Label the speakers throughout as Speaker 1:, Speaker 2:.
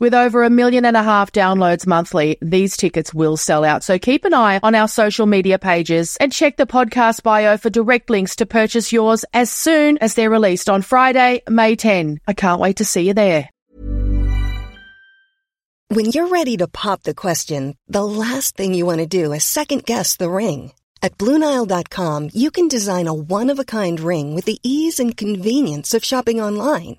Speaker 1: With over a million and a half downloads monthly, these tickets will sell out. So keep an eye on our social media pages and check the podcast bio for direct links to purchase yours as soon as they're released on Friday, May 10. I can't wait to see you there.
Speaker 2: When you're ready to pop the question, the last thing you want to do is second guess the ring. At Bluenile.com, you can design a one of a kind ring with the ease and convenience of shopping online.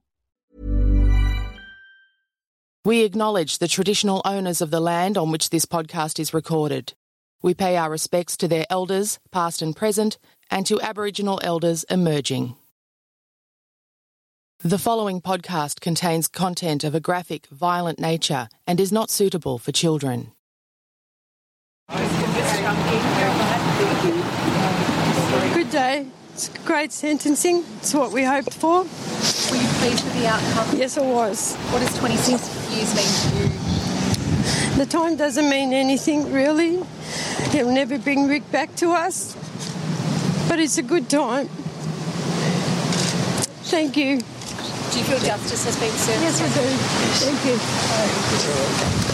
Speaker 3: We acknowledge the traditional owners of the land on which this podcast is recorded. We pay our respects to their elders, past and present, and to Aboriginal elders emerging. The following podcast contains content of a graphic, violent nature and is not suitable for children.
Speaker 4: Good day. It's great sentencing. It's what we hoped for.
Speaker 5: Were you pleased with the outcome?
Speaker 4: Yes, I was.
Speaker 5: What does 26 years mean to you?
Speaker 4: The time doesn't mean anything, really. He'll never bring Rick back to us. But it's a good time. Thank you.
Speaker 5: Do you feel justice has been served?
Speaker 4: Yes, I do. Thank you.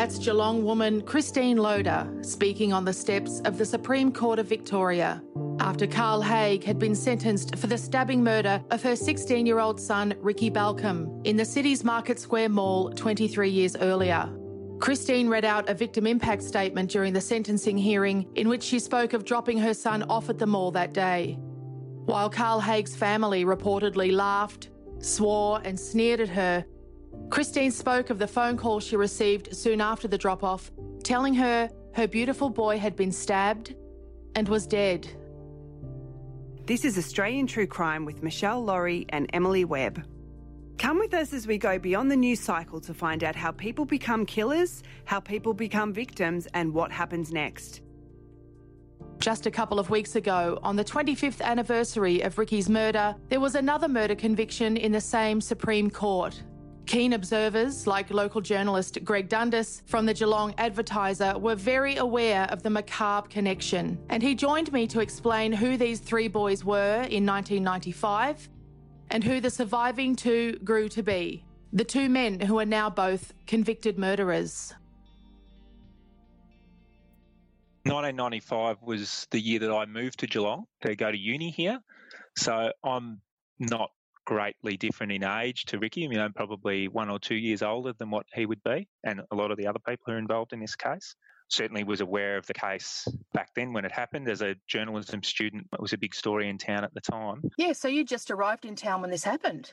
Speaker 3: That's Geelong woman Christine Loader speaking on the steps of the Supreme Court of Victoria after Carl Haig had been sentenced for the stabbing murder of her 16 year old son, Ricky Balcombe in the city's Market Square Mall 23 years earlier. Christine read out a victim impact statement during the sentencing hearing in which she spoke of dropping her son off at the mall that day. While Carl Haig's family reportedly laughed, swore, and sneered at her, Christine spoke of the phone call she received soon after the drop off, telling her her beautiful boy had been stabbed and was dead.
Speaker 6: This is Australian True Crime with Meshel Laurie and Emily Webb. Come with us as we go beyond the news cycle to find out how people become killers, how people become victims, and what happens next.
Speaker 3: Just a couple of weeks ago, on the 25th anniversary of Ricky's murder, there was another murder conviction in the same Supreme Court. Keen observers, like local journalist Greg Dundas from the Geelong Advertiser, were very aware of the macabre connection, and he joined me to explain who these three boys were in 1995 and who the surviving two grew to be the two men who are now both convicted murderers.
Speaker 7: 1995 was the year that I moved to Geelong to go to uni here. So I'm not greatly different in age to Ricky. You know, probably one or two years older than what he would be, and a lot of the other people who are involved in this case. Certainly was aware of the case back then when it happened. As a journalism student, it was a big story in town at the time.
Speaker 1: Yeah, so you just arrived in town when this happened.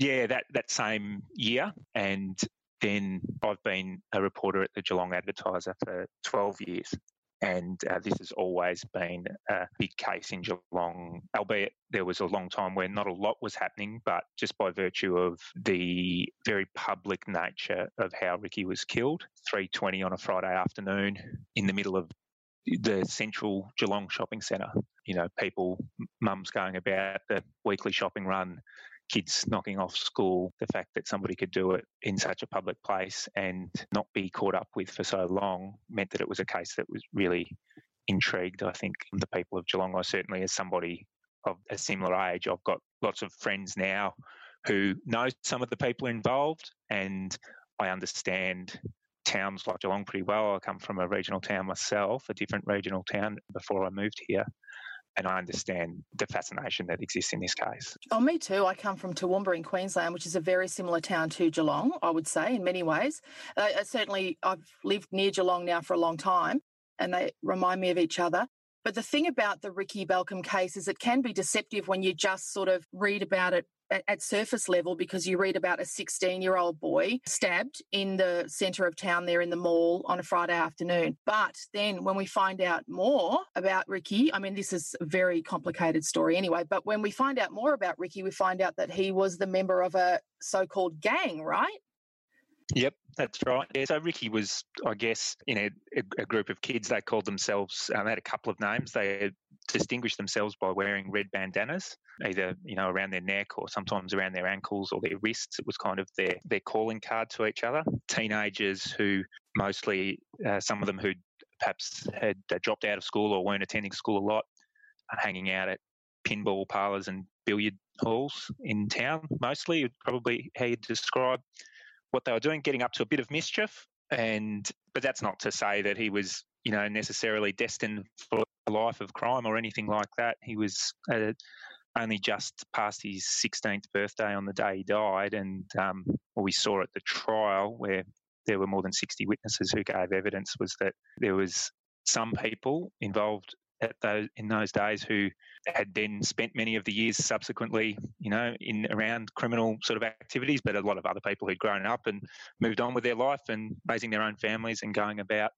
Speaker 7: Yeah, that, that same year. And then I've been a reporter at the Geelong Advertiser for 12 years. And uh, this has always been a big case in Geelong, albeit there was a long time where not a lot was happening, but just by virtue of the very public nature of how Ricky was killed, 3.20 on a Friday afternoon in the middle of the central Geelong shopping centre. You know, people, mums going about the weekly shopping run, kids knocking off school, the fact that somebody could do it in such a public place and not be caught up with for so long meant that it was a case that was really intrigued, I think, the people of Geelong. I certainly, as somebody of a similar age, I've got lots of friends now who know some of the people involved and I understand towns like Geelong pretty well. I come from a regional town myself, a different regional town before I moved here and I understand the fascination that exists in this case.
Speaker 1: Oh, me too. I come from Toowoomba in Queensland, which is a very similar town to Geelong, I would say, in many ways. Uh, certainly, I've lived near Geelong now for a long time, and they remind me of each other. But the thing about the Ricky Balcombe case is it can be deceptive when you just sort of read about it at, surface level because you read about a 16 year old boy stabbed in the centre of town there in the mall on a Friday afternoon. But then when we find out more about Ricky, I mean, this is a very complicated story anyway, but when we find out more about Ricky, we find out that he was the member of a so called gang, right?
Speaker 7: Yep, that's right. Yeah, so Ricky was, I guess, in a, a, group of kids. They called themselves. Um, they had a couple of names. They distinguished themselves by wearing red bandanas, either you know around their neck or sometimes around their ankles or their wrists. It was kind of their their calling card to each other. Teenagers who mostly, uh, some of them who perhaps had uh, dropped out of school or weren't attending school a lot, hanging out at pinball parlours and billiard halls in town. Mostly, probably how you describe what they were doing, getting up to a bit of mischief. And but that's not to say that he was, you know, necessarily destined for a life of crime or anything like that. He was uh, only just past his 16th birthday on the day he died, and um, what we saw at the trial, where there were more than 60 witnesses who gave evidence, was that there was some people involved at those in those days who had then spent many of the years subsequently, you know, in around criminal sort of activities, but a lot of other people who'd grown up and moved on with their life and raising their own families and going about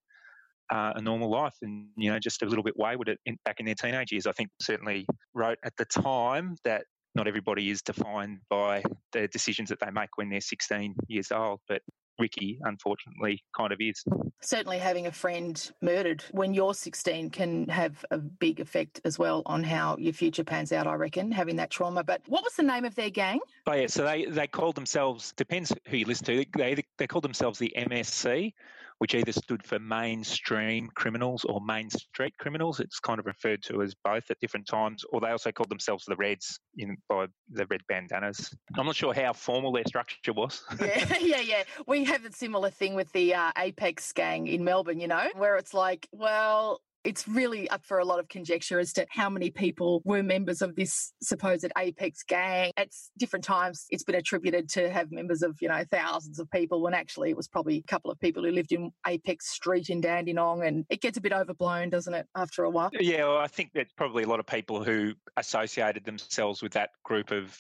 Speaker 7: uh, a normal life and you know just a little bit wayward in, back in their teenage years. I think certainly wrote at the time that not everybody is defined by the decisions that they make when they're 16 years old, but Ricky, unfortunately, kind of is.
Speaker 1: Certainly, having a friend murdered when you're 16 can have a big effect as well on how your future pans out, I reckon, having that trauma. But what was the name of their gang?
Speaker 7: Oh, yeah, so they, they called themselves, depends who you listen to, they, they called themselves the MSC, which either stood for mainstream criminals or main street criminals. It's kind of referred to as both at different times, or they also called themselves the Reds in, by the red bandanas. I'm not sure how formal their structure was.
Speaker 1: yeah, yeah, yeah. We have a similar thing with the uh, Apex gang in Melbourne, you know, where it's like, well, it's really up for a lot of conjecture as to how many people were members of this supposed Apex gang. At different times, it's been attributed to have members of, you know, thousands of people when actually it was probably a couple of people who lived in Apex Street in Dandenong. And it gets a bit overblown, doesn't it, after a while?
Speaker 7: Yeah, well, I think there's probably a lot of people who associated themselves with that group of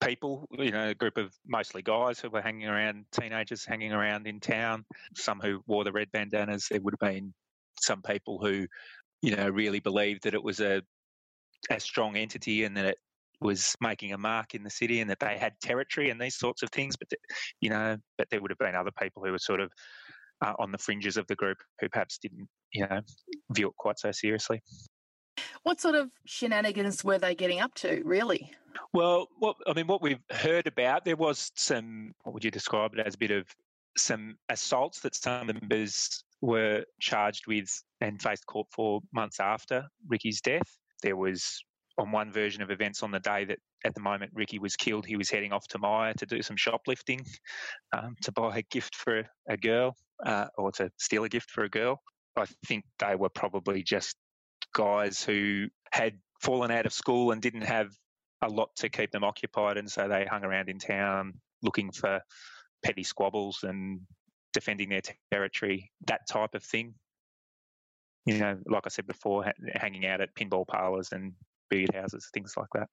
Speaker 7: people, you know, a group of mostly guys who were hanging around, teenagers hanging around in town, some who wore the red bandanas. There would have been some people who, you know, really believed that it was a a strong entity and that it was making a mark in the city and that they had territory and these sorts of things. But you know, but there would have been other people who were sort of uh, on the fringes of the group who perhaps didn't, you know, view it quite so seriously.
Speaker 3: What sort of shenanigans were they getting up to, really?
Speaker 7: Well, what I mean, what we've heard about, there was some. What would you describe it as? A bit of some assaults that some members were charged with and faced court for months after Ricky's death. There was on one version of events on the day that at the moment Ricky was killed, he was heading off to Myer to do some shoplifting, um, to buy a gift for a girl uh, or to steal a gift for a girl. I think they were probably just guys who had fallen out of school and didn't have a lot to keep them occupied, and so they hung around in town looking for petty squabbles and defending their territory, that type of thing. You know, like I said before, hanging out at pinball parlours and billiard houses, things like that.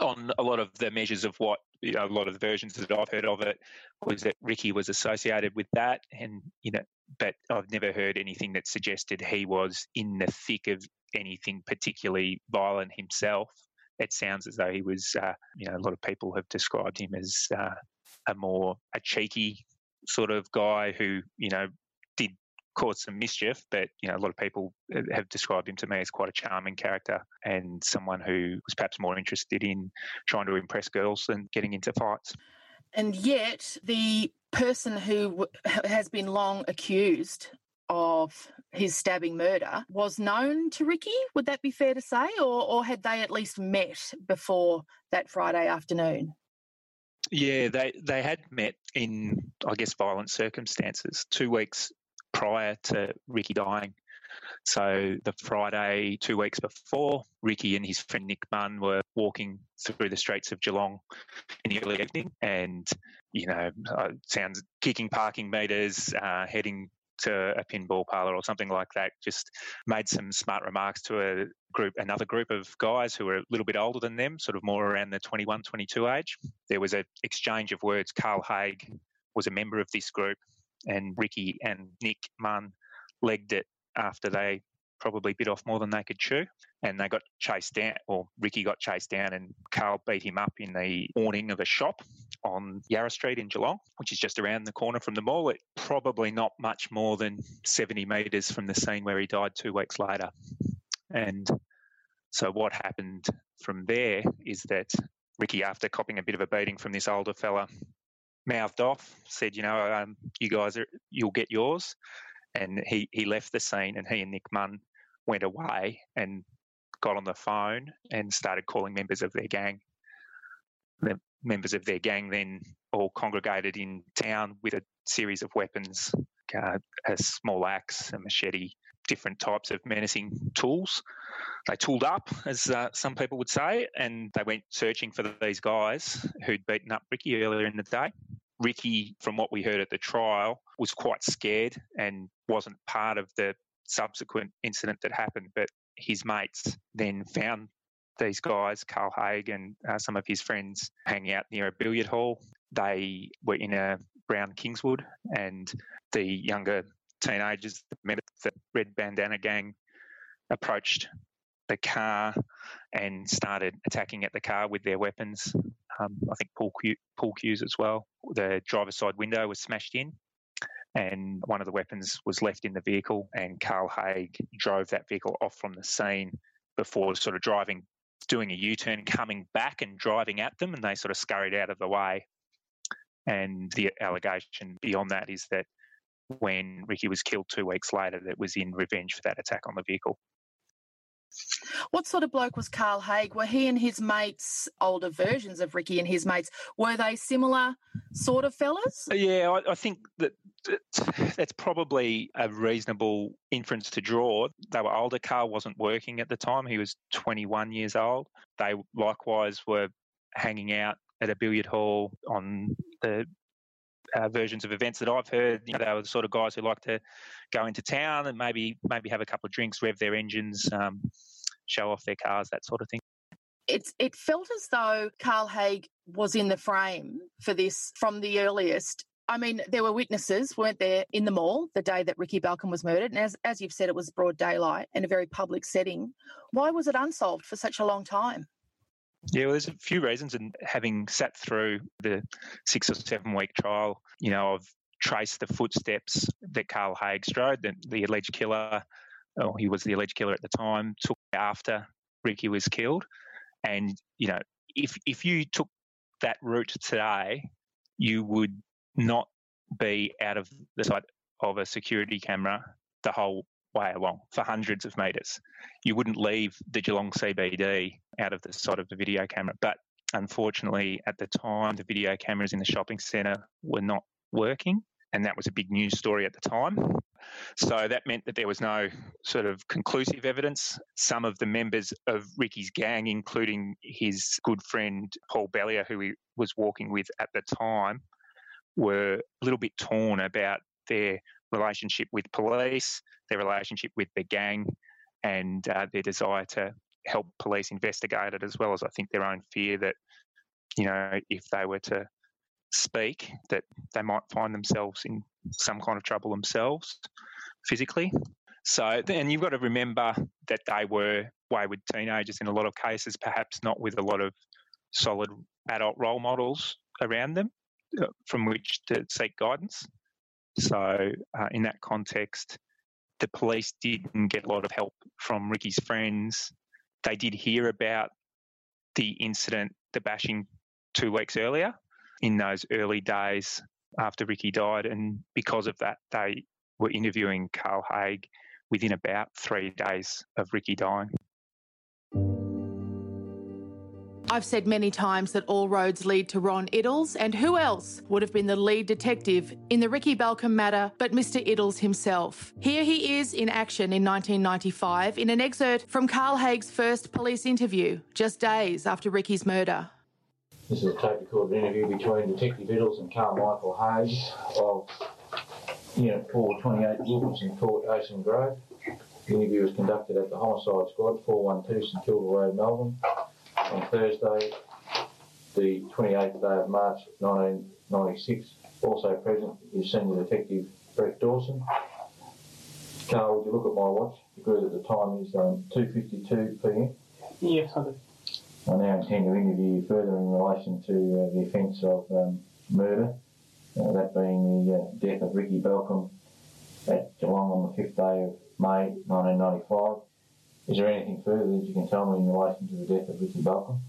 Speaker 7: On a lot of the measures of what you know, a lot of the versions that I've heard of it was that Ricky was associated with that, and you know, but I've never heard anything that suggested he was in the thick of anything particularly violent himself. It sounds as though he was, uh, you know, a lot of people have described him as uh, a more a cheeky sort of guy who, you know, did cause some mischief, but you know, a lot of people eh, have described him to me as quite a charming character and someone who was perhaps more interested in trying to impress girls than getting into fights.
Speaker 3: And yet, the person who has been long accused of his stabbing murder was known to Ricky. Would that be fair to say? Or, or had they at least met before that Friday afternoon?
Speaker 7: Yeah, they, they had met in, I guess, violent circumstances two weeks prior to Ricky dying. So the Friday, two weeks before, Ricky and his friend Nick Munn were walking through the streets of Geelong in the early evening, and you know, uh, sounds kicking parking meters, uh, heading to a pinball parlor or something like that. Just made some smart remarks to a group, another group of guys who were a little bit older than them, sort of more around the 21, 22 age. There was an exchange of words. Carl Haig was a member of this group, and Ricky and Nick Munn legged it after they probably bit off more than they could chew. And they got chased down, or Ricky got chased down, and Carl beat him up in the awning of a shop on Yarra Street in Geelong, which is just around the corner from the mall. It probably not much more than 70 metres from the scene where he died two weeks later. And so what happened from there is that Ricky, after copping a bit of a beating from this older fella, mouthed off, said, "You know, um, you guys are, you'll get yours." And he he left the scene, and he and Nick Munn went away and got on the phone and started calling members of their gang. The members of their gang then all congregated in town with a series of weapons, uh, a small axe, a machete, different types of menacing tools. They tooled up, as uh, some people would say, and they went searching for these guys who'd beaten up Ricky earlier in the day. Ricky, from what we heard at the trial, was quite scared and wasn't part of the subsequent incident that happened. But his mates then found these guys, Carl Haig and uh, some of his friends, hanging out near a billiard hall. They were in a brown Kingswood, and the younger teenagers, the red bandana gang, approached the car and started attacking at the car with their weapons. Um, I think pool, cue, pool cues as well. The driver's side window was smashed in, and one of the weapons was left in the vehicle. And Carl Haig drove that vehicle off from the scene before sort of driving, doing a U turn, coming back and driving at them, and they sort of scurried out of the way. And the allegation beyond that is that when Ricky was killed two weeks later, that was in revenge for that attack on the vehicle.
Speaker 3: What sort of bloke was Carl Haig? Were he and his mates, older versions of Ricky and his mates, were they similar sort of fellas?
Speaker 7: Uh, yeah, I, I think that, that that's probably a reasonable inference to draw. They were older. Carl wasn't working at the time. He was 21 years old. They likewise were hanging out at a billiard hall on the uh, versions of events that I've heard. You know, they were the sort of guys who like to go into town and maybe maybe have a couple of drinks, rev their engines, um, show off their cars, that sort of thing.
Speaker 3: It's, it felt as though Carl Haig was in the frame for this from the earliest. I mean, there were witnesses, weren't there, in the mall the day that Ricky Balcombe was murdered. And as, as you've said, it was broad daylight in a very public setting. Why was it unsolved for such a long time?
Speaker 7: Yeah, well, there's a few reasons, and having sat through the six or seven week trial, you know, I've traced the footsteps that Carl Haig strode, the, the alleged killer, or he was the alleged killer at the time, took after Ricky was killed. And, you know, if if you took that route today, you would not be out of the sight of a security camera the whole way along for hundreds of metres. You wouldn't leave the Geelong CBD out of the sight of the video camera. But unfortunately, at the time, the video cameras in the shopping centre were not working. And that was a big news story at the time. So that meant that there was no sort of conclusive evidence. Some of the members of Ricky's gang, including his good friend Paul Bellier, who he was walking with at the time, were a little bit torn about their relationship with police, their relationship with the gang, and uh, their desire to help police investigate it, as well as I think their own fear that, you know, if they were to speak, that they might find themselves in some kind of trouble themselves physically. So, and you've got to remember that they were wayward teenagers in a lot of cases, perhaps not with a lot of solid adult role models around them uh, from which to seek guidance. So, uh, in that context, the police didn't get a lot of help from Ricky's friends. They did hear about the incident, the bashing, two weeks earlier in those early days after Ricky died. And because of that, they were interviewing Carl Haig within about three days of Ricky dying.
Speaker 3: I've said many times that all roads lead to Ron Iddles, and who else would have been the lead detective in the Ricky Balcombe matter but Mr. Iddles himself? Here he is in action in 1995 in an excerpt from Carl Haig's first police interview, just days after Ricky's murder.
Speaker 8: This is a tape recorded interview between Detective Iddles and Carl Michael Haig of Unit 428 Wilkinson Court, Ocean Grove. The interview was conducted at the Homicide Squad, 412 St Kilda Road, Melbourne on Thursday, the 28th day of March 1996. Also present is Senior Detective Brett Dawson. Carl, would you look at my watch? Agree that the time is um, 2.52 p.m.?
Speaker 9: Yes, I do.
Speaker 8: I now intend to interview you further in relation to uh, the offence of um, murder, uh, that being the uh, death of Ricky Balcombe at Geelong on the 5th day of May 1995. Is there anything further that you can tell me in relation to the death of Richard Balcombe?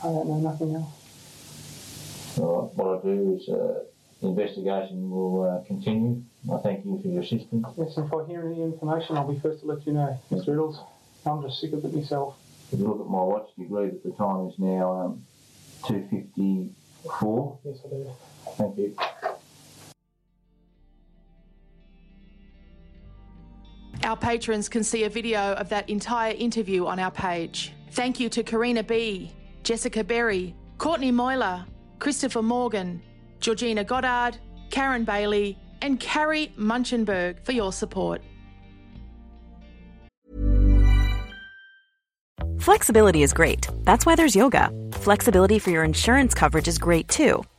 Speaker 9: I don't know nothing else.
Speaker 8: Well, what I'll do is uh, the investigation will uh, continue. I thank you for your assistance.
Speaker 9: Yes, if I hear any information, I'll be first to let you know, Mr. Iddles. I'm just sick of it myself.
Speaker 8: If you look at my watch, do you agree that the time is now um, 2.54?
Speaker 9: Yes, I do.
Speaker 8: Thank you.
Speaker 3: Our patrons can see a video of that entire interview on our page. Thank you to Karina B, Jessica Berry, Courtney Moyler, Christopher Morgan, Georgina Goddard, Karen Bailey, and Carrie Munchenberg for your support.
Speaker 10: Flexibility is great. That's why there's yoga. Flexibility for your insurance coverage is great too.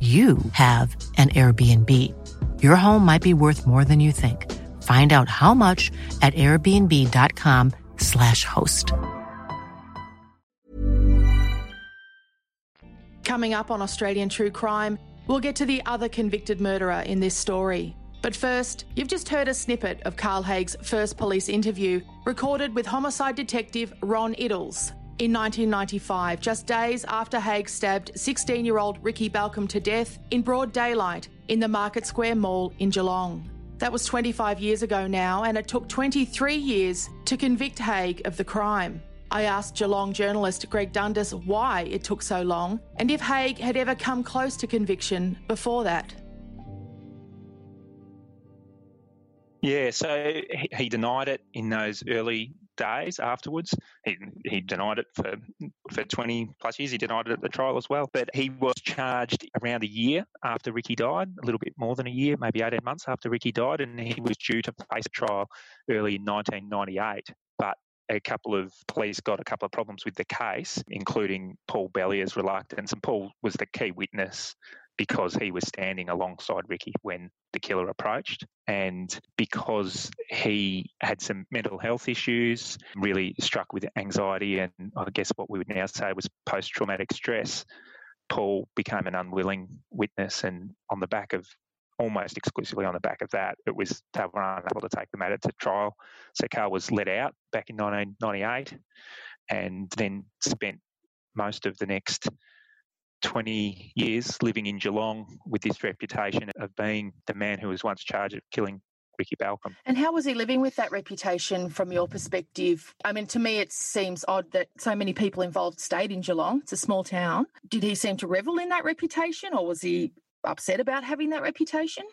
Speaker 11: you have an Airbnb. Your home might be worth more than you think. Find out how much at airbnb.com slash host.
Speaker 3: Coming up on Australian True Crime, we'll get to the other convicted murderer in this story. But first, you've just heard a snippet of Carl Haig's first police interview recorded with homicide detective Ron Iddles. In 1995, just days after Haig stabbed 16 year old Ricky Balcombe to death in broad daylight in the Market Square Mall in Geelong. That was 25 years ago now, and it took 23 years to convict Haig of the crime. I asked Geelong journalist Greg Dundas why it took so long and if Haig had ever come close to conviction before that.
Speaker 7: Yeah, so he, he denied it in those early days afterwards. He, he denied it for for 20 plus years. He denied it at the trial as well. But he was charged around a year after Ricky died, a little bit more than a year, maybe 18 months after Ricky died, and he was due to face a trial early in 1998. But a couple of police got a couple of problems with the case, including Paul Bellier's reluctance. And Paul was the key witness because he was standing alongside Ricky when the killer approached. And because he had some mental health issues, really struck with anxiety and I guess what we would now say was post traumatic stress, Paul became an unwilling witness. And on the back of almost exclusively on the back of that, it was they were unable to take the matter to trial. So Carl was let out back in 1998 and then spent most of the next 20 years living in Geelong with this reputation of being the man who was once charged of killing Ricky Balcombe.
Speaker 3: And how was he living with that reputation from your perspective? I mean, to me, it seems odd that so many people involved stayed in Geelong. It's a small town. Did he seem to revel in that reputation or was he upset about having that reputation?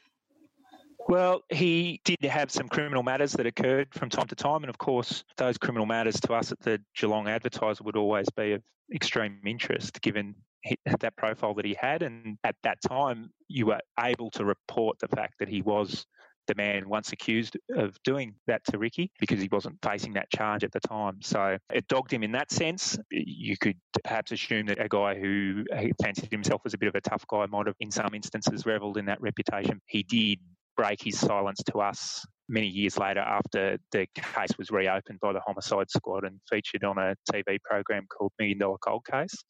Speaker 7: Well, he did have some criminal matters that occurred from time to time. And of course, those criminal matters to us at the Geelong Advertiser would always be of extreme interest given that profile that he had. And at that time, you were able to report the fact that he was the man once accused of doing that to Ricky because he wasn't facing that charge at the time. So it dogged him in that sense. You could perhaps assume that a guy who uh, fancied himself as a bit of a tough guy might have, in some instances, revelled in that reputation. He did break his silence to us many years later after the case was reopened by the homicide squad and featured on a TV program called Million Dollar Cold Case.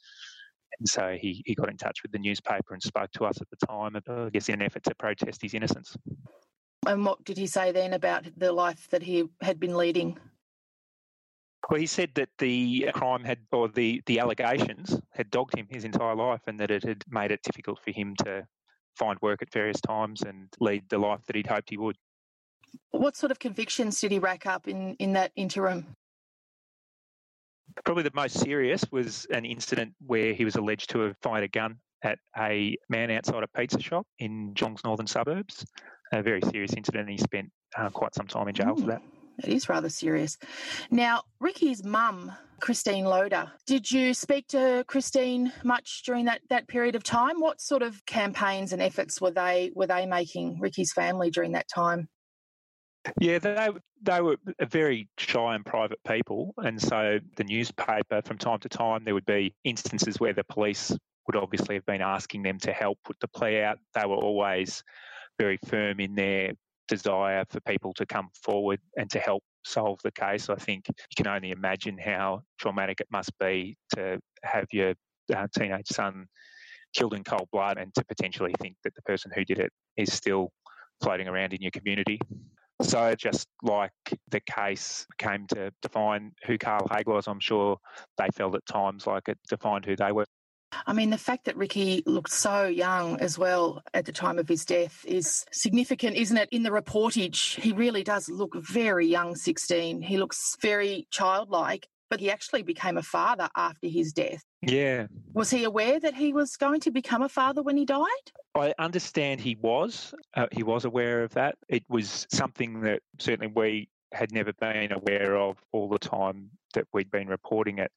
Speaker 7: And so he, he got in touch with the newspaper and spoke to us at the time, I guess, in an effort to protest his innocence.
Speaker 3: And what did he say then about the life that he had been leading?
Speaker 7: Well, he said that the crime had, or the, the allegations had dogged him his entire life and that it had made it difficult for him to find work at various times and lead the life that he'd hoped he would.
Speaker 3: What sort of convictions did he rack up in, in that interim?
Speaker 7: Probably the most serious was an incident where he was alleged to have fired a gun at a man outside a pizza shop in Geelong's northern suburbs. A very serious incident, and he spent uh, quite some time in jail mm, for that.
Speaker 3: It is rather serious. Now, Ricky's mum, Christine Loader, did you speak to Christine much during that, that period of time? What sort of campaigns and efforts were they were they making, Ricky's family, during that time?
Speaker 7: Yeah, they they were very shy and private people, and so the newspaper from time to time there would be instances where the police would obviously have been asking them to help put the plea out. They were always very firm in their desire for people to come forward and to help solve the case. I think you can only imagine how traumatic it must be to have your uh, teenage son killed in cold blood and to potentially think that the person who did it is still floating around in your community. So, just like the case came to define who Carl Haig was, I'm sure they felt at times like it defined who they were.
Speaker 3: I mean, the fact that Ricky looked so young as well at the time of his death is significant, isn't it? In the reportage, he really does look very young 16. He looks very childlike, but he actually became a father after his death.
Speaker 7: Yeah.
Speaker 3: Was he aware that he was going to become a father when he died?
Speaker 7: I understand he was. Uh, he was aware of that. It was something that certainly we had never been aware of all the time that we'd been reporting it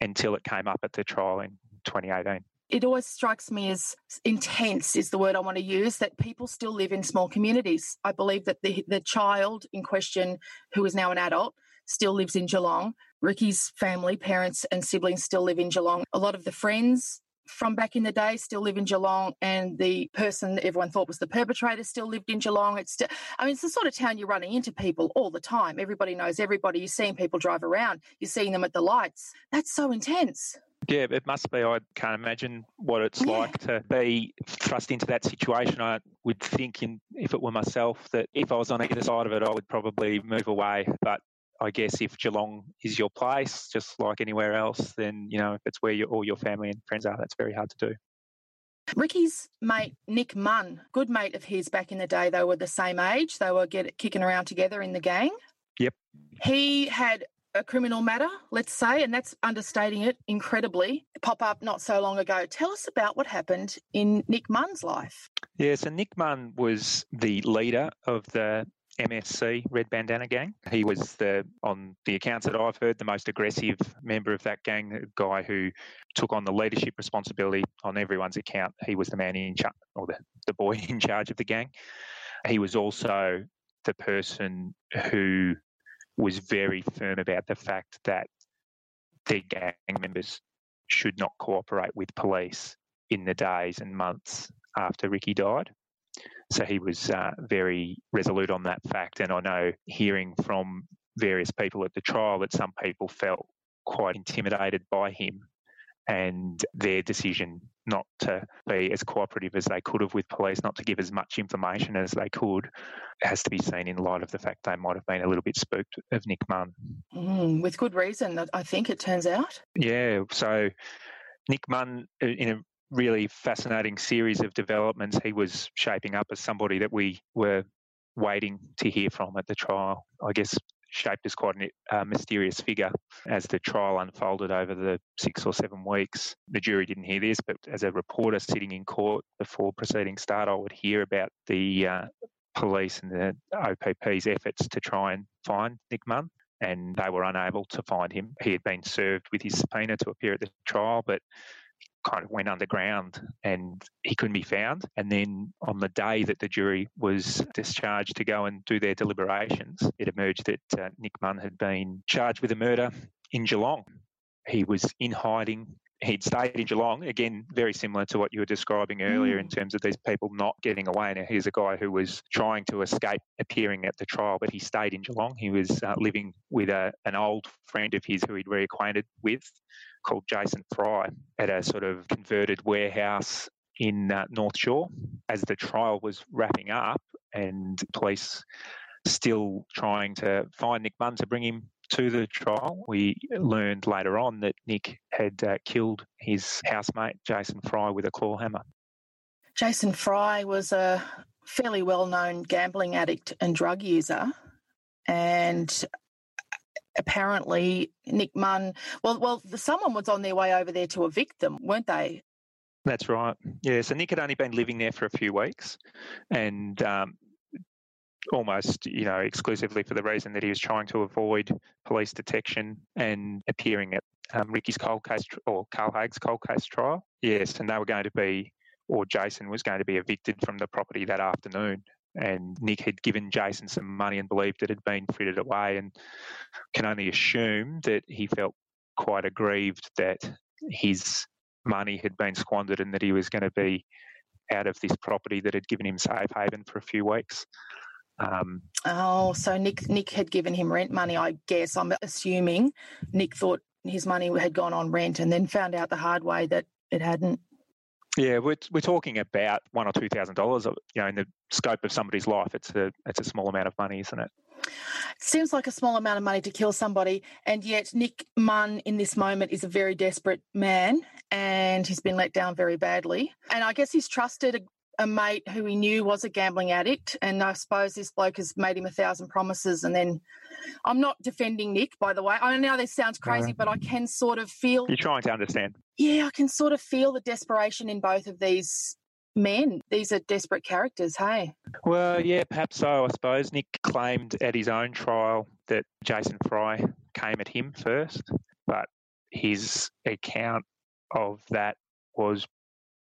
Speaker 7: until it came up at the trial in 2018
Speaker 3: it always strikes me as intense is the word I want to use that people still live in small communities. I believe that the the child in question who is now an adult still lives in Geelong. Ricky's family, parents and siblings still live in Geelong. A lot of the friends
Speaker 1: from back in the day still live in Geelong, and the person everyone thought was the perpetrator still lived in Geelong. It's, still, I mean, it's the sort of town you're running into people all the time. Everybody knows everybody. You're seeing people drive around. You're seeing them at the lights. That's so intense.
Speaker 7: Yeah, it must be. I can't imagine what it's yeah. like to be thrust into that situation. I would think, in, if it were myself, that if I was on either side of it, I would probably move away. But I guess if Geelong is your place, just like anywhere else, then you know if it's where all your family and friends are, that's very hard to do.
Speaker 1: Ricky's mate Nick Munn, good mate of his back in the day. They were the same age. They were get, kicking around together in the gang.
Speaker 7: Yep.
Speaker 1: He had a criminal matter, let's say, and that's understating it incredibly, pop up not so long ago. Tell us about what happened in Nick Munn's life.
Speaker 7: Yeah, so Nick Munn was the leader of the MSC Red Bandana Gang. He was the, on the accounts that I've heard, the most aggressive member of that gang, a guy who took on the leadership responsibility on everyone's account. He was the man in charge, or the, the boy in charge of the gang. He was also the person who was very firm about the fact that their gang members should not cooperate with police in the days and months after Ricky died. So he was uh, very resolute on that fact. And I know hearing from various people at the trial that some people felt quite intimidated by him and their decision not to be as cooperative as they could have with police, not to give as much information as they could, has to be seen in light of the fact they might have been a little bit spooked of Nick Munn.
Speaker 1: Mm, with good reason, I think it turns out.
Speaker 7: Yeah, so Nick Munn, uh, in a really fascinating series of developments. He was shaping up as somebody that we were waiting to hear from at the trial. I guess shaped as quite a uh, mysterious figure as the trial unfolded over the six or seven weeks. The jury didn't hear this, but as a reporter sitting in court before proceedings start, I would hear about the uh, police and the OPP's efforts to try and find Nick Munn. And they were unable to find him. He had been served with his subpoena to appear at the trial, but kind of went underground and he couldn't be found. And then on the day that the jury was discharged to go and do their deliberations, it emerged that uh, Nick Munn had been charged with a murder in Geelong. He was in hiding. He'd stayed in Geelong, again, very similar to what you were describing earlier mm. in terms of these people not getting away. Now, here's a guy who was trying to escape appearing at the trial, but he stayed in Geelong. He was uh, living with a, an old friend of his who he'd reacquainted with called Jason Fry at a sort of converted warehouse in uh, North Shore as the trial was wrapping up and police still trying to find Nick Munn to bring him to the trial. We learned later on that Nick had uh, killed his housemate, Jason Fry, with a claw hammer.
Speaker 1: Jason Fry was a fairly well known gambling addict and drug user. And apparently Nick Munn, well, well, someone was on their way over there to evict them, weren't they?
Speaker 7: That's right. Yeah. So Nick had only been living there for a few weeks, and um, almost, you know, exclusively for the reason that he was trying to avoid police detection and appearing at um, Ricky's cold case or Carl Haig's cold case trial. Yes, and they were going to be, or Jason was going to be evicted from the property that afternoon and Nick had given Jason some money and believed it had been frittered away, and can only assume that he felt quite aggrieved that his money had been squandered and that he was going to be out of this property that had given him safe haven for a few weeks.
Speaker 1: Um, oh, so Nick Nick had given him rent money. I guess I'm assuming Nick thought his money had gone on rent, and then found out the hard way that it hadn't.
Speaker 7: Yeah, we're we're talking about one or two thousand dollars. You know, in the scope of somebody's life, it's a it's a small amount of money, isn't it?
Speaker 1: Seems like a small amount of money to kill somebody, and yet Nick Munn in this moment is a very desperate man, and he's been let down very badly. And I guess he's trusted a, mate who he knew was a gambling addict, and I suppose this bloke has made him a thousand promises, and then I'm not defending Nick, by the way. I know this sounds crazy, but I can sort of feel.
Speaker 7: You're trying to understand.
Speaker 1: Yeah, I can sort of feel the desperation in both of these men. These are desperate characters, hey?
Speaker 7: Well, yeah, perhaps so, I suppose. Nick claimed at his own trial that Jason Fry came at him first, but his account of that was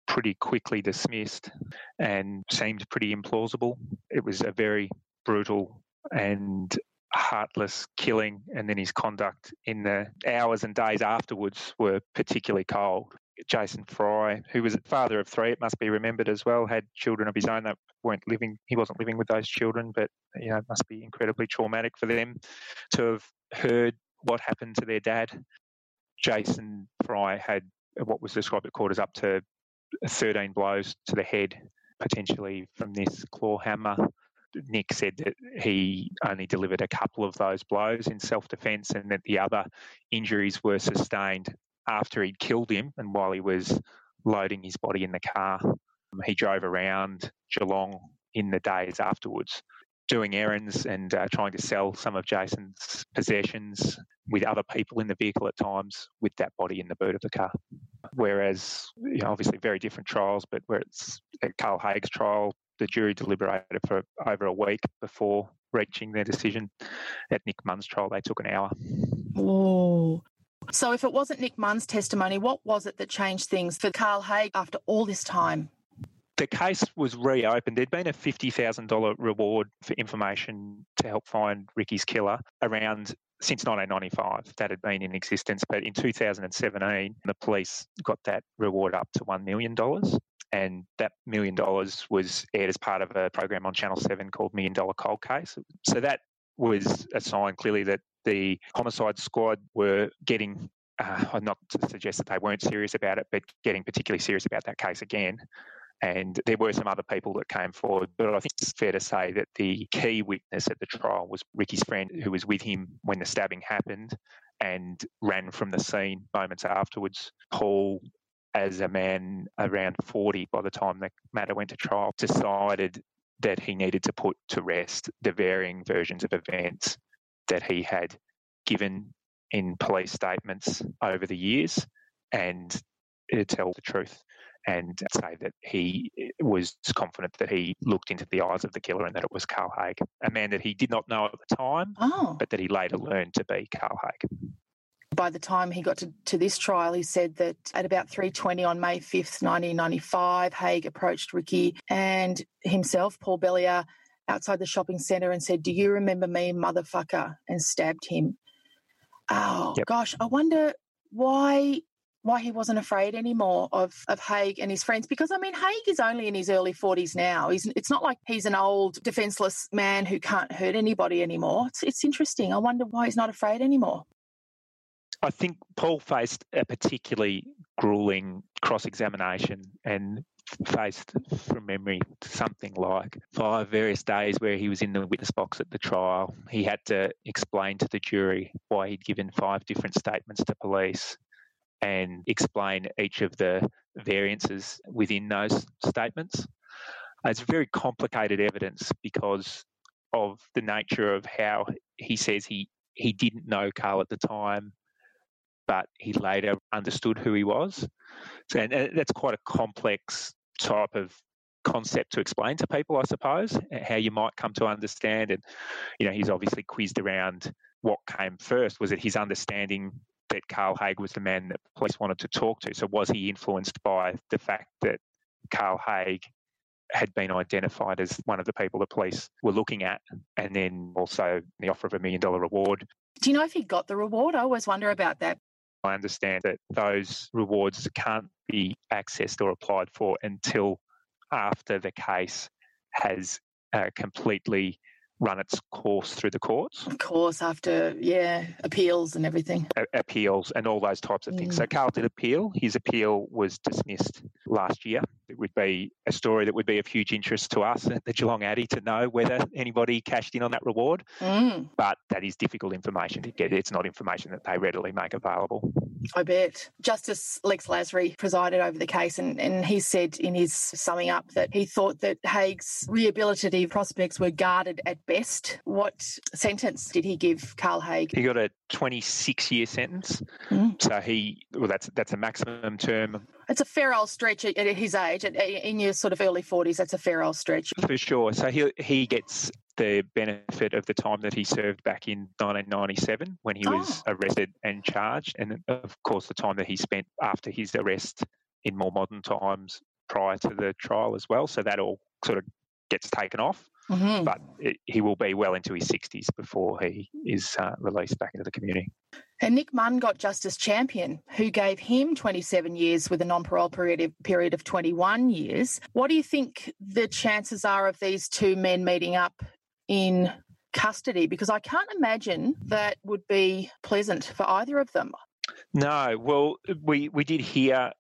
Speaker 7: pretty quickly dismissed and seemed pretty implausible. It was a very brutal and heartless killing, and then his conduct in the hours and days afterwards were particularly cold. Jason Fry, who was a father of three, it must be remembered as well, had children of his own that weren't living. He wasn't living with those children, but you know, it must be incredibly traumatic for them to have heard what happened to their dad. Jason Fry had what was described at court as up to 13 blows to the head, potentially from this claw hammer. Nick said that he only delivered a couple of those blows in self defence and that the other injuries were sustained after he'd killed him and while he was loading his body in the car. He drove around Geelong in the days afterwards doing errands and uh, trying to sell some of Jason's possessions with other people in the vehicle at times with that body in the boot of the car. Whereas, you know, obviously very different trials, but where it's at Carl Haig's trial, the jury deliberated for over a week before reaching their decision. At Nick Munn's trial, they took an hour.
Speaker 1: Oh. So if it wasn't Nick Munn's testimony, what was it that changed things for Carl Haig after all this time?
Speaker 7: the case was reopened. There'd been a $50,000 reward for information to help find Ricky's killer around since 1995. That had been in existence. But in 2017, the police got that reward up to $1 million. And that million dollars was aired as part of a program on Channel 7 called Million Dollar Cold Case. So that was a sign clearly that the homicide squad were getting uh, not to suggest that they weren't serious about it, but getting particularly serious about that case again. And there were some other people that came forward, but I think it's fair to say that the key witness at the trial was Ricky's friend who was with him when the stabbing happened and ran from the scene moments afterwards. Paul, as a man around 40 by the time the matter went to trial, decided that he needed to put to rest the varying versions of events that he had given in police statements over the years and to tell the truth and say that he eh, was confident that he looked into the eyes of the killer and that it was Carl Haig, a man that he did not know at the time,
Speaker 1: oh.
Speaker 7: but that he later learned to be Carl Haig.
Speaker 1: By the time he got to, to this trial, he said that at about 3.20 on May 5th, 1995, Haig approached Ricky and himself, Paul Bellier, outside the shopping centre and said, do you remember me, motherfucker, and stabbed him. Oh, yep. gosh, I wonder why why he wasn't afraid anymore of, of Haig and his friends. Because, I mean, Haig is only in his early 40s now. He's, it's not like he's an old, defenseless man who can't hurt anybody anymore. It's, it's interesting. I wonder why he's not afraid anymore.
Speaker 7: I think Paul faced a particularly grueling cross examination and faced, from memory, something like five various days where he was in the witness box at the trial. He had to explain to the jury why he'd given five different statements to police and explain each of the variances within those statements. It's mm-hmm. very complicated evidence because of the nature of how he says he, he didn't know Carl at the time, but he later understood who he was. So, and that's quite a complex type of concept to explain to people, I suppose, how you might come to understand. And, you know, he's obviously quizzed around what came first. Was it his understanding that Carl Haig was the man that police wanted to talk to. So was he influenced by the fact that Carl Haig had been identified as one of the people the police were looking at, and then also the offer of a million dollar reward.
Speaker 1: Do you know if he got the reward? I always wonder about that.
Speaker 7: I understand that those rewards can't be accessed or applied for until after the case has uh, completely run its course through the courts.
Speaker 1: Of course, after, yeah, appeals and everything.
Speaker 7: A- appeals and all those types of things. Mm. So Carl did appeal. His appeal was dismissed last year. It would be a story that would be of huge interest to us at the Geelong Addy to know whether anybody cashed in on that reward.
Speaker 1: Mm.
Speaker 7: But that is difficult information to get. It's not information that they readily make available.
Speaker 1: I bet. Justice Lex Lasry presided over the case, and, and he said in his summing up that he thought that Haig's rehabilitative prospects were guarded at best. What sentence did he give Carl Haig?
Speaker 7: He got a 26 year sentence.
Speaker 1: Mm.
Speaker 7: So he, well, that's that's a maximum term.
Speaker 1: It's a fair old stretch at, his age, in your sort of early 40s. That's a fair old stretch.
Speaker 7: For sure. So he he gets the benefit of the time that he served back in 1997 when he was oh. arrested and charged, and of course the time that he spent after his arrest in more modern times prior to the trial as well. So that all sort of gets taken off. mm-hmm. but it, he will be well into his 60s before he is uh, released back into the community.
Speaker 1: And Nick Munn got Justice Champion, who gave him 27 years with a non parole period of, period of 21 years. What do you think the chances are of these two men meeting up in custody? Because I can't imagine that would be pleasant for either of them.
Speaker 7: No, well, we, we did hear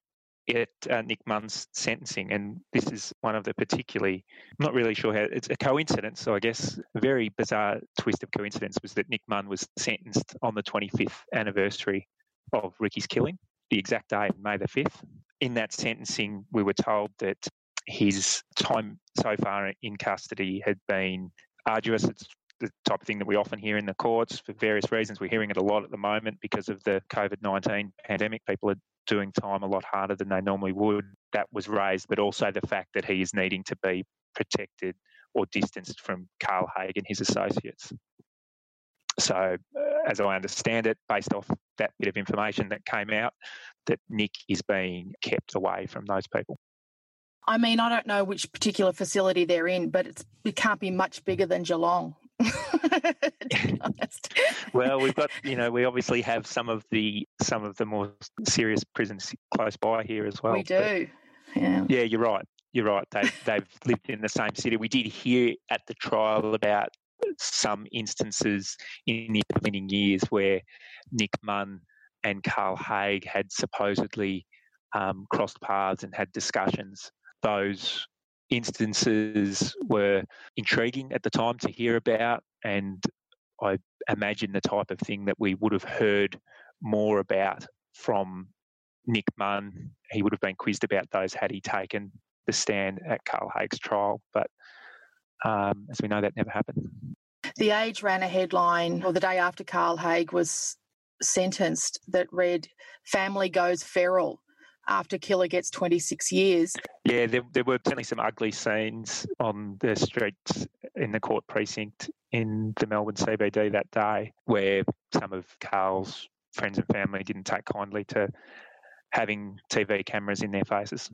Speaker 7: at uh, Nick Munn's sentencing, and this is one of the particularly, I'm not really sure how, it's a coincidence, so I guess a very bizarre twist of coincidence was that Nick Munn was sentenced on the 25th anniversary of Ricky's killing, the exact day, May the 5th. In that sentencing, we were told that his time so far in custody had been arduous. It's the type of thing that we often hear in the courts for various reasons. We're hearing it a lot at the moment because of the COVID 19 pandemic. People are doing time a lot harder than they normally would. That was raised, but also the fact that he is needing to be protected or distanced from Carl Haig and his associates. So, uh, as I understand it, based off that bit of information that came out, that Nick is being kept away from those people.
Speaker 1: I mean, I don't know which particular facility they're in, but it can't be much bigger than Geelong.
Speaker 7: well, we've got you know we obviously have some of the some of the more serious prisons close by here as well.
Speaker 1: We do. Yeah.
Speaker 7: Yeah, you're right. You're right. They they've lived in the same city. We did hear at the trial about some instances in the intervening years where Nick Munn and Carl Haig had supposedly um, crossed paths and had discussions. Those instances were intriguing at the time to hear about, and I imagine the type of thing that we would have heard more about from Nick Munn. He would have been quizzed about those had he taken the stand at Carl Haig's trial, but um, as we know, that never happened.
Speaker 1: The Age ran a headline, or the day after Carl Haig was sentenced, that read, Family Goes Feral after Killer gets 26 years.
Speaker 7: Yeah, there, there were certainly some ugly scenes on the streets in the court precinct in the Melbourne CBD that day where some of Carl's friends and family didn't take kindly to having TV cameras in their faces.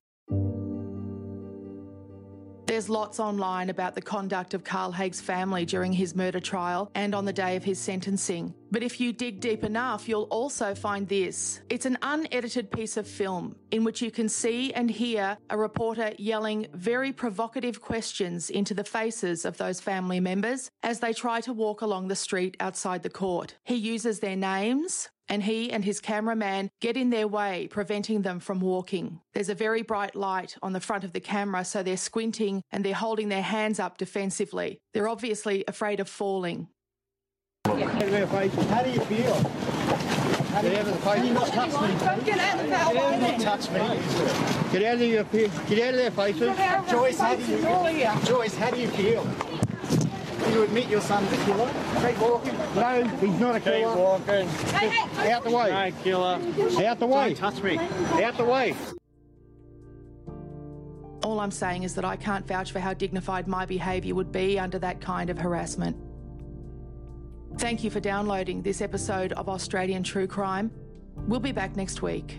Speaker 3: There's lots online about the conduct of Carl Haig's family during his murder trial and on the day of his sentencing. But if you dig deep enough, you'll also find this. It's an unedited piece of film in which you can see and hear a reporter yelling very provocative questions into the faces of those family members as they try to walk along the street outside the court. He uses their names, and he and his cameraman get in their way, preventing them from walking. There's a very bright light on the front of the camera, so they're squinting and they're holding their hands up defensively. They're obviously afraid of falling.
Speaker 12: How do you feel? How do you, Can you not touch me? Don't get out of that way. Not touch me. Get out of your get out of their faces. Joyce, how do you Joyce, how do you feel? You admit your son's a killer? Keep walking. No, he's not a killer. Keep walking. Hey, hey, Out the way. No killer. Out the way. Don't touch me. Out the way.
Speaker 3: All I'm saying is that I can't vouch for how dignified my behaviour would be under that kind of harassment. Thank you for downloading this episode of Australian True Crime. We'll be back next week.